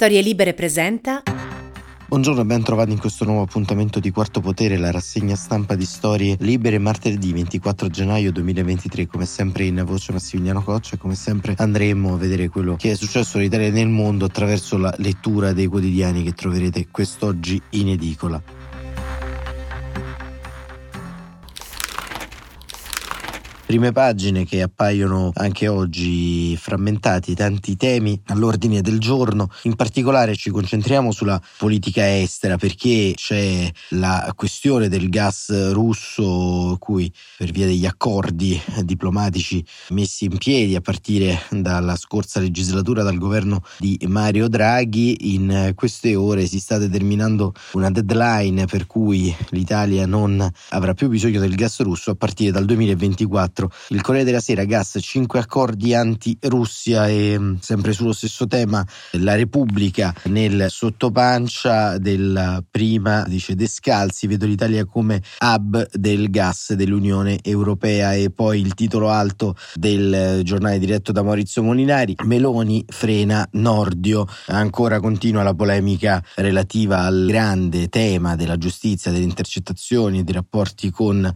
Storie Libere presenta. Buongiorno e ben trovati in questo nuovo appuntamento di Quarto Potere, la rassegna stampa di Storie Libere martedì 24 gennaio 2023. Come sempre in voce Massimiliano Coccia e come sempre andremo a vedere quello che è successo in Italia e nel mondo attraverso la lettura dei quotidiani che troverete quest'oggi in edicola. Prime pagine che appaiono anche oggi frammentati, tanti temi all'ordine del giorno. In particolare ci concentriamo sulla politica estera perché c'è la questione del gas russo cui per via degli accordi diplomatici messi in piedi a partire dalla scorsa legislatura dal governo di Mario Draghi in queste ore si sta determinando una deadline per cui l'Italia non avrà più bisogno del gas russo a partire dal 2024 2024. Il Corriere della Sera, gas, 5 accordi anti-Russia e mm, sempre sullo stesso tema la Repubblica nel sottopancia della prima, dice Descalzi, vedo l'Italia come hub del gas dell'Unione Europea e poi il titolo alto del giornale diretto da Maurizio Molinari, Meloni frena Nordio. Ancora continua la polemica relativa al grande tema della giustizia, delle intercettazioni dei rapporti con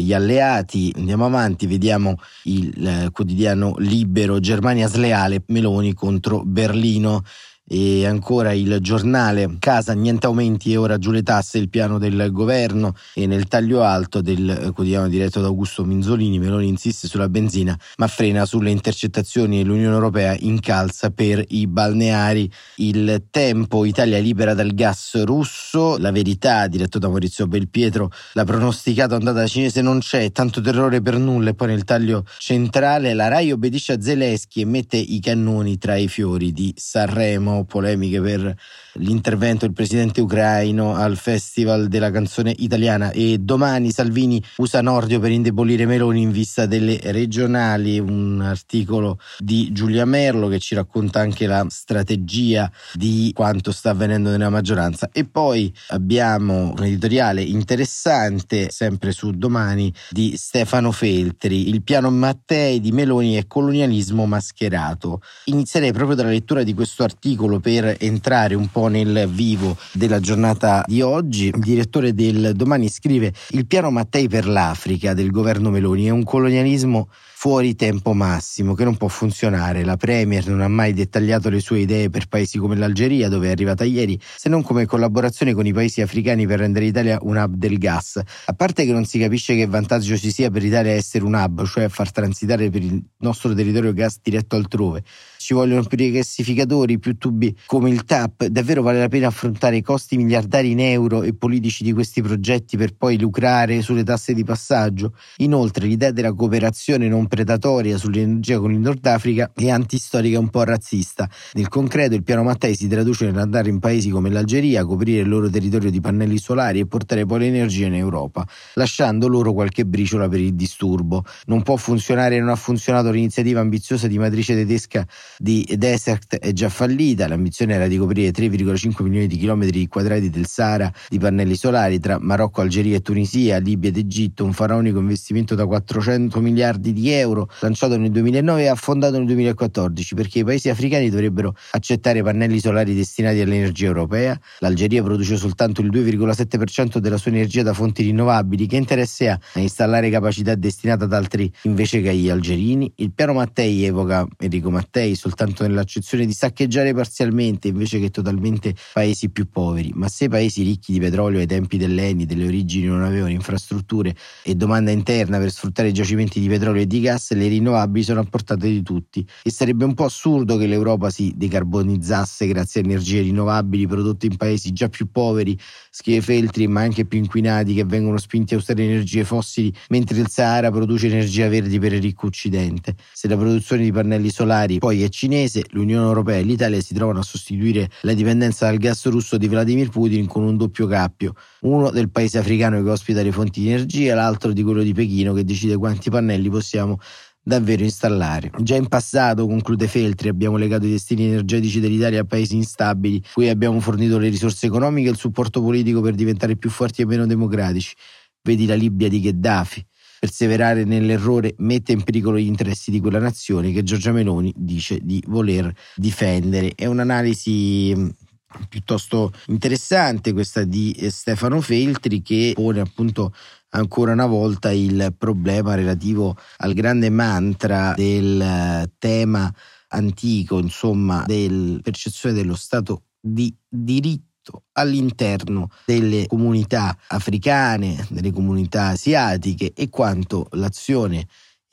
gli alleati. Andiamo avanti, vediamo il eh, quotidiano libero Germania sleale, Meloni contro Berlino e ancora il giornale. Casa niente aumenti e ora giù le tasse il piano del governo. E nel taglio alto del quotidiano diretto da Augusto Minzolini Meloni insiste sulla benzina ma frena sulle intercettazioni e l'Unione Europea incalza per i balneari. Il tempo Italia libera dal gas russo. La verità diretto da Maurizio Belpietro la pronosticata ondata cinese non c'è tanto terrore per nulla. E poi nel taglio centrale la RAI obbedisce a Zelensky e mette i cannoni tra i fiori di Sanremo polemiche per l'intervento del presidente ucraino al Festival della canzone italiana. E domani Salvini usa Nordio per indebolire Meloni in vista delle regionali, un articolo di Giulia Merlo che ci racconta anche la strategia di quanto sta avvenendo nella maggioranza. E poi abbiamo un editoriale interessante sempre su domani di Stefano Feltri, il piano Mattei di Meloni è colonialismo mascherato. Inizierei proprio dalla lettura di questo articolo per entrare un po' nel vivo della giornata di oggi. Il direttore del Domani scrive: Il piano Mattei per l'Africa del governo Meloni è un colonialismo fuori tempo massimo che non può funzionare. La Premier non ha mai dettagliato le sue idee per paesi come l'Algeria, dove è arrivata ieri, se non come collaborazione con i paesi africani per rendere l'Italia un hub del gas. A parte che non si capisce che vantaggio ci sia per l'Italia essere un hub, cioè far transitare per il nostro territorio gas diretto altrove ci vogliono più rigassificatori, più tubi come il TAP. Davvero vale la pena affrontare i costi miliardari in euro e politici di questi progetti per poi lucrare sulle tasse di passaggio? Inoltre, l'idea della cooperazione non predatoria sull'energia con il Nord Africa è antistorica e un po' razzista. Nel concreto, il piano Mattei si traduce nell'andare in paesi come l'Algeria, coprire il loro territorio di pannelli solari e portare poi l'energia in Europa, lasciando loro qualche briciola per il disturbo. Non può funzionare e non ha funzionato l'iniziativa ambiziosa di matrice tedesca di Desert è già fallita, l'ambizione era di coprire 3,5 milioni di chilometri quadrati del Sahara di pannelli solari tra Marocco, Algeria e Tunisia, Libia ed Egitto, un faraonico investimento da 400 miliardi di euro lanciato nel 2009 e affondato nel 2014 perché i paesi africani dovrebbero accettare pannelli solari destinati all'energia europea. L'Algeria produce soltanto il 2,7% della sua energia da fonti rinnovabili. Che interesse ha a installare capacità destinate ad altri invece che agli algerini? Il piano Mattei evoca Enrico Mattei soltanto nell'accezione di saccheggiare parzialmente invece che totalmente paesi più poveri, ma se paesi ricchi di petrolio ai tempi dell'Eni, delle origini non avevano infrastrutture e domanda interna per sfruttare i giacimenti di petrolio e di gas, le rinnovabili sono a portata di tutti e sarebbe un po' assurdo che l'Europa si decarbonizzasse grazie a energie rinnovabili prodotte in paesi già più poveri, scrive Feltri, ma anche più inquinati che vengono spinti a usare energie fossili mentre il Sahara produce energia verdi per il ricco occidente. Se la produzione di pannelli solari poi è cinese, l'Unione Europea e l'Italia si trovano a sostituire la dipendenza dal gas russo di Vladimir Putin con un doppio cappio, uno del paese africano che ospita le fonti di energia, l'altro di quello di Pechino che decide quanti pannelli possiamo davvero installare. Già in passato, conclude Feltri, abbiamo legato i destini energetici dell'Italia a paesi instabili, cui abbiamo fornito le risorse economiche e il supporto politico per diventare più forti e meno democratici. Vedi la Libia di Gheddafi. perseverare nell'errore mette in pericolo gli interessi di quella nazione che Giorgia Meloni dice di voler difendere. È un'analisi mm, piuttosto interessante questa di eh, Stefano Feltri che pone appunto ancora una volta il problema relativo al grande mantra del eh, tema antico, insomma, della percezione dello Stato di diritto all'interno delle comunità africane, delle comunità asiatiche e quanto l'azione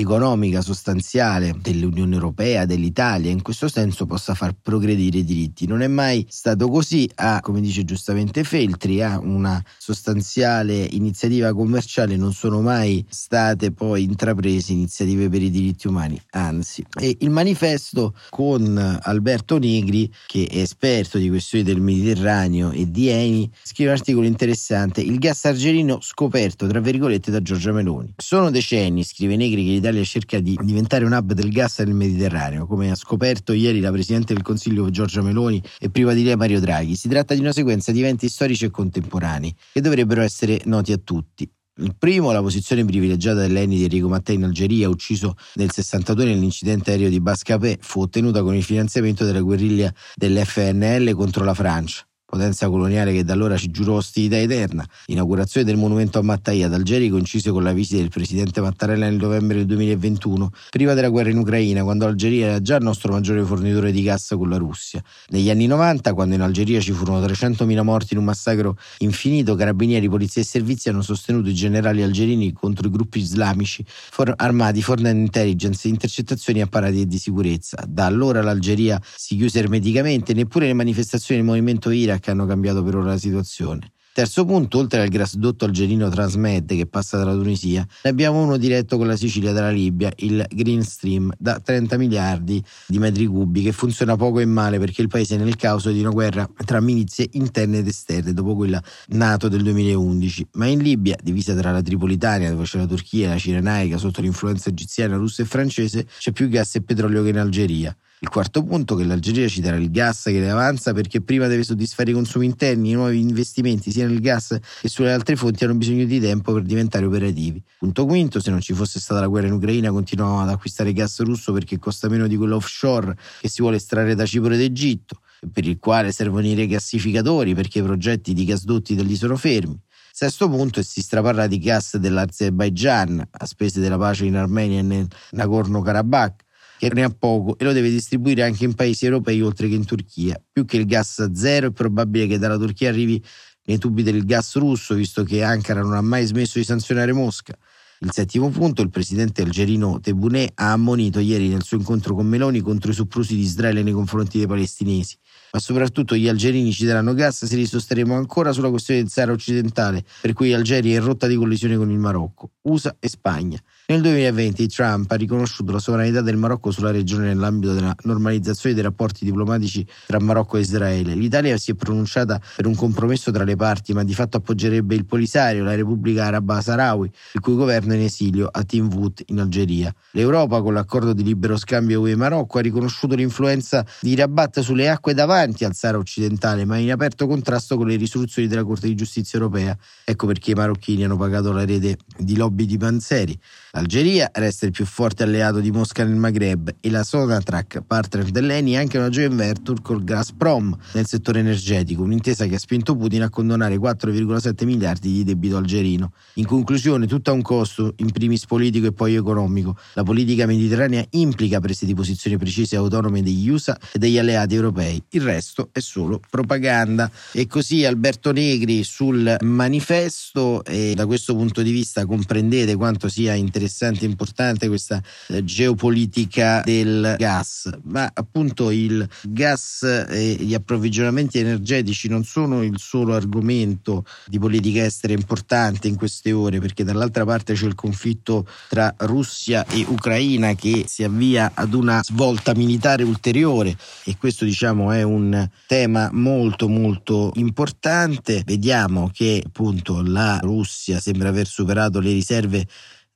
economica sostanziale dell'Unione Europea, dell'Italia, in questo senso possa far progredire i diritti. Non è mai stato così, ha, come dice giustamente Feltri, ha una sostanziale iniziativa commerciale, non sono mai state poi intraprese iniziative per i diritti umani, anzi. E il manifesto con Alberto Negri, che è esperto di questioni del Mediterraneo e di Eni, scrive un articolo interessante, il gas argerino scoperto, tra virgolette, da Giorgia Meloni. Sono decenni, scrive Negri, che l'Italia l'Italia cerca di diventare un hub del gas nel Mediterraneo, come ha scoperto ieri la Presidente del Consiglio Giorgia Meloni e prima di lei Mario Draghi. Si tratta di una sequenza di eventi storici e contemporanei che dovrebbero essere noti a tutti. Il primo, la posizione privilegiata dell'Eni di Enrico Mattei in Algeria, ucciso nel 62 nell'incidente aereo di Bascapè, fu ottenuta con il finanziamento della guerriglia dell'FNL contro la Francia potenza coloniale che da allora ci giurò ostilità eterna. L'inaugurazione del monumento a Mattai ad Algeri coincise con la visita del presidente Mattarella nel novembre del 2021, prima della guerra in Ucraina, quando l'Algeria era già il nostro maggiore fornitore di gas con la Russia. Negli anni 90, quando in Algeria ci furono 300.000 morti in un massacro infinito, carabinieri, polizia e servizi hanno sostenuto i generali algerini contro i gruppi islamici for- armati fornendo intelligence, intercettazioni e apparati di sicurezza. Da allora l'Algeria si chiuse ermeticamente, neppure le manifestazioni del movimento Iraq che hanno cambiato per ora la situazione. Terzo punto, oltre al gasdotto algerino Transmed che passa dalla Tunisia, ne abbiamo uno diretto con la Sicilia dalla Libia, il Green Stream, da 30 miliardi di metri cubi, che funziona poco e male perché il paese è nel caos di una guerra tra milizie interne ed esterne, dopo quella NATO del 2011. Ma in Libia, divisa tra la Tripolitania, dove c'è la Turchia e la Cirenaica, sotto l'influenza egiziana, russa e francese, c'è più gas e petrolio che in Algeria. Il quarto punto è che l'Algeria ci darà il gas che le avanza perché prima deve soddisfare i consumi interni, i nuovi investimenti sia nel gas che sulle altre fonti hanno bisogno di tempo per diventare operativi. Punto quinto, se non ci fosse stata la guerra in Ucraina continuavamo ad acquistare gas russo perché costa meno di quello offshore che si vuole estrarre da Cipro ed Egitto, per il quale servono i regassificatori perché i progetti di gasdotti degli sono fermi. Sesto punto, e si straparla di gas dell'Azerbaijan a spese della pace in Armenia e nel Nagorno-Karabakh che ne ha poco e lo deve distribuire anche in paesi europei oltre che in Turchia. Più che il gas zero è probabile che dalla Turchia arrivi nei tubi del gas russo, visto che Ankara non ha mai smesso di sanzionare Mosca. Il settimo punto, il presidente algerino Tebboune ha ammonito ieri nel suo incontro con Meloni contro i soprusi di Israele nei confronti dei palestinesi. Ma soprattutto gli algerini ci daranno gas se li sosterremo ancora sulla questione del Sahara occidentale, per cui Algeria è in rotta di collisione con il Marocco, USA e Spagna. Nel 2020 Trump ha riconosciuto la sovranità del Marocco sulla regione nell'ambito della normalizzazione dei rapporti diplomatici tra Marocco e Israele. L'Italia si è pronunciata per un compromesso tra le parti, ma di fatto appoggerebbe il Polisario, la Repubblica Araba Sahrawi, il cui governo è in esilio a Tinvout in Algeria. L'Europa, con l'accordo di libero scambio UE-Marocco, ha riconosciuto l'influenza di Rabat sulle acque davanti al Sahara occidentale, ma in aperto contrasto con le risoluzioni della Corte di giustizia europea. Ecco perché i marocchini hanno pagato la rete di lobby di Panzeri. L'Algeria resta il più forte alleato di Mosca nel Maghreb e la Sonatrach, partner dell'ENI, è anche una joint venture col Gazprom nel settore energetico, un'intesa che ha spinto Putin a condonare 4,7 miliardi di debito algerino. In conclusione, tutto ha un costo, in primis politico e poi economico. La politica mediterranea implica prese di posizione precise e autonome degli USA e degli alleati europei. Il resto è solo propaganda. E così Alberto Negri sul manifesto e da questo punto di vista comprendete quanto sia interessante interessante e importante questa eh, geopolitica del gas, ma appunto il gas e gli approvvigionamenti energetici non sono il solo argomento di politica estera importante in queste ore, perché dall'altra parte c'è il conflitto tra Russia e Ucraina che si avvia ad una svolta militare ulteriore e questo diciamo è un tema molto molto importante. Vediamo che appunto la Russia sembra aver superato le riserve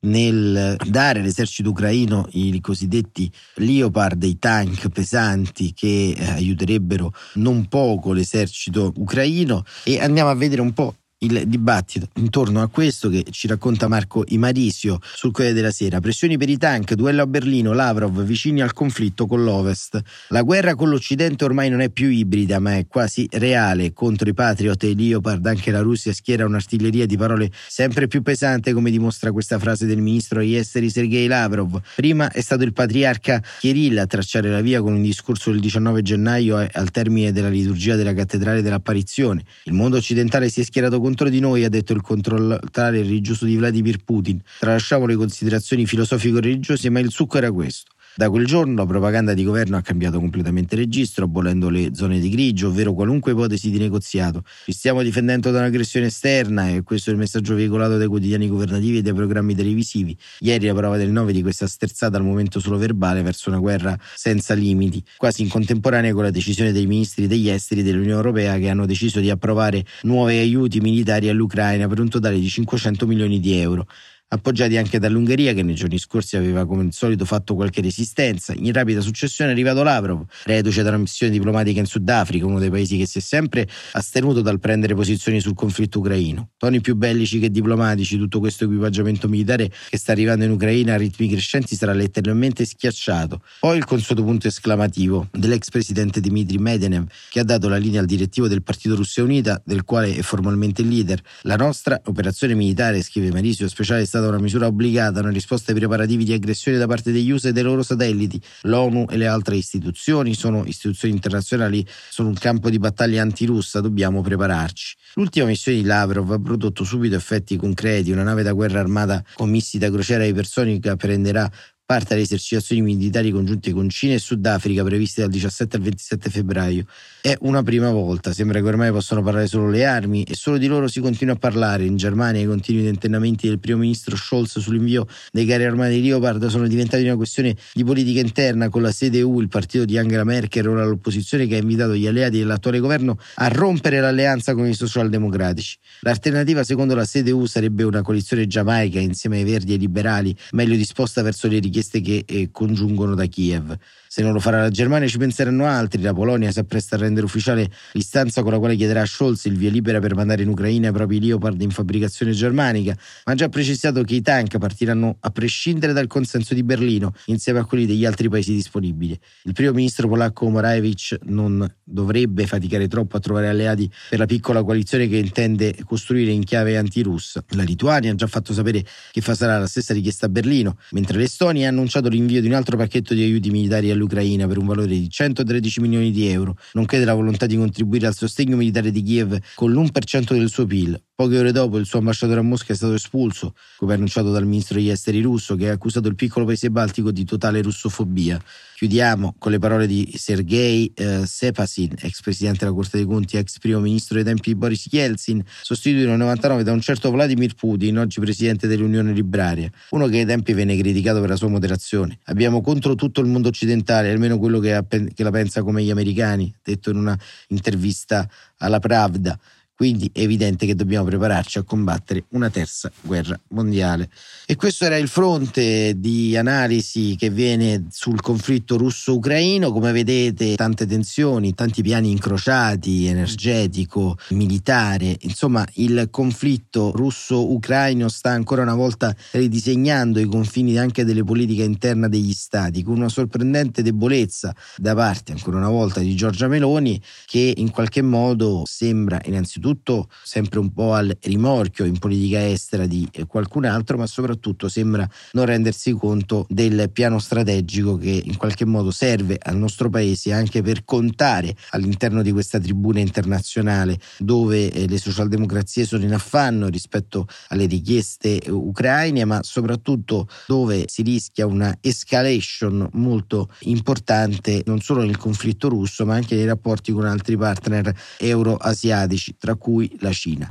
nel dare all'esercito ucraino i cosiddetti Leopard, dei tank pesanti che eh, aiuterebbero non poco l'esercito ucraino. E andiamo a vedere un po' il dibattito intorno a questo che ci racconta Marco Imarisio sul Corriere della Sera. Pressioni per i tank, duello a Berlino, Lavrov vicini al conflitto con l'Ovest. La guerra con l'Occidente ormai non è più ibrida ma è quasi reale. Contro i Patriot e i Leopard anche la Russia schiera un'artiglieria di parole sempre più pesante come dimostra questa frase del ministro degli esteri Sergei Lavrov. Prima è stato il patriarca Kirill a tracciare la via con un discorso del 19 gennaio al termine della liturgia della cattedrale dell'apparizione. Il mondo occidentale si è schierato contro di noi, ha detto il controllare religioso di Vladimir Putin. Tralasciamo le considerazioni filosofico-religiose, ma il succo era questo. Da quel giorno la propaganda di governo ha cambiato completamente registro, abolendo le zone di grigio, ovvero qualunque ipotesi di negoziato. Ci stiamo difendendo da un'aggressione esterna e questo è il messaggio veicolato dai quotidiani governativi e dai programmi televisivi. Ieri la prova del 9 di questa sterzata al momento solo verbale verso una guerra senza limiti, quasi in contemporanea con la decisione dei ministri degli esteri dell'Unione Europea che hanno deciso di approvare nuovi aiuti militari all'Ucraina per un totale di 500 milioni di euro appoggiati anche dall'Ungheria che nei giorni scorsi aveva come al solito fatto qualche resistenza. In rapida successione è arrivato Lavrov, reduce da una missione diplomatica in Sudafrica, uno dei paesi che si è sempre astenuto dal prendere posizioni sul conflitto ucraino. Toni più bellici che diplomatici, tutto questo equipaggiamento militare che sta arrivando in Ucraina a ritmi crescenti sarà letteralmente schiacciato. Poi il consueto punto esclamativo dell'ex presidente Dmitry Medvedev che ha dato la linea al direttivo del Partito Russia Unita, del quale è formalmente il leader. La nostra operazione militare, scrive Marisio, speciale è stata stata una misura obbligata, una risposta ai preparativi di aggressione da parte degli USA e dei loro satelliti. L'ONU e le altre istituzioni sono istituzioni internazionali, sono un campo di battaglia antirussa, dobbiamo prepararci. L'ultima missione di Lavrov ha prodotto subito effetti concreti, una nave da guerra armata con missi da crociera ipersonica prenderà parte alle esercitazioni militari congiunte con Cina e Sudafrica previste dal 17 al 27 febbraio. È una prima volta, sembra che ormai possano parlare solo le armi e solo di loro si continua a parlare. In Germania i continui tentennamenti del primo ministro Scholz sull'invio dei carri armati Leopard sono diventati una questione di politica interna con la CDU, il partito di Angela Merkel, ora l'opposizione che ha invitato gli alleati dell'attuale governo a rompere l'alleanza con i socialdemocratici. L'alternativa secondo la CDU sarebbe una coalizione giamaica insieme ai verdi e ai liberali, meglio disposta verso le richieste richieste che eh, congiungono da Kiev. Se non lo farà la Germania ci penseranno altri. La Polonia si appresta a rendere ufficiale l'istanza con la quale chiederà a Scholz il via libera per mandare in Ucraina i propri Leopard in fabbricazione germanica, ma ha già precisato che i tank partiranno a prescindere dal consenso di Berlino insieme a quelli degli altri paesi disponibili. Il primo ministro polacco Morawiecz non dovrebbe faticare troppo a trovare alleati per la piccola coalizione che intende costruire in chiave antirussa. La Lituania ha già fatto sapere che farà la stessa richiesta a Berlino, mentre l'Estonia ha annunciato l'invio di un altro pacchetto di aiuti militari all'Ucraina all'Ucraina per un valore di 113 milioni di euro, nonché della volontà di contribuire al sostegno militare di Kiev con l'1% del suo PIL. Poche ore dopo il suo ambasciatore a Mosca è stato espulso, come annunciato dal ministro degli esteri russo, che ha accusato il piccolo paese baltico di totale russofobia. Chiudiamo con le parole di Sergei eh, Sepasin, ex presidente della Corte dei Conti, ex primo ministro dei tempi di Boris Yeltsin, sostituito nel 99 da un certo Vladimir Putin, oggi presidente dell'Unione Libraria, uno che ai tempi venne criticato per la sua moderazione. Abbiamo contro tutto il mondo occidentale, almeno quello che, che la pensa come gli americani, detto in una intervista alla Pravda. Quindi è evidente che dobbiamo prepararci a combattere una terza guerra mondiale. E questo era il fronte di analisi che viene sul conflitto russo-ucraino. Come vedete, tante tensioni, tanti piani incrociati, energetico, militare. Insomma, il conflitto russo-ucraino sta ancora una volta ridisegnando i confini anche delle politiche interne degli stati, con una sorprendente debolezza da parte, ancora una volta, di Giorgia Meloni, che in qualche modo sembra innanzitutto innanzitutto sempre un po' al rimorchio in politica estera di eh, qualcun altro, ma soprattutto sembra non rendersi conto del piano strategico che in qualche modo serve al nostro paese anche per contare all'interno di questa tribuna internazionale dove eh, le socialdemocrazie sono in affanno rispetto alle richieste ucraine, ma soprattutto dove si rischia una escalation molto importante non solo nel conflitto russo, ma anche nei rapporti con altri partner euroasiatici, tra tra cui la Cina.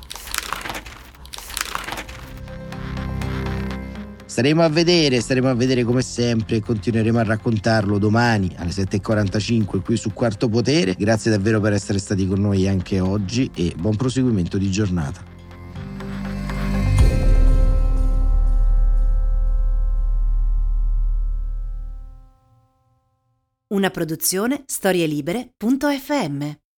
Staremo a vedere, staremo a vedere come sempre continueremo a raccontarlo domani alle 7.45 qui su Quarto Potere. Grazie davvero per essere stati con noi anche oggi e buon proseguimento di giornata. Una produzione storielibere.fm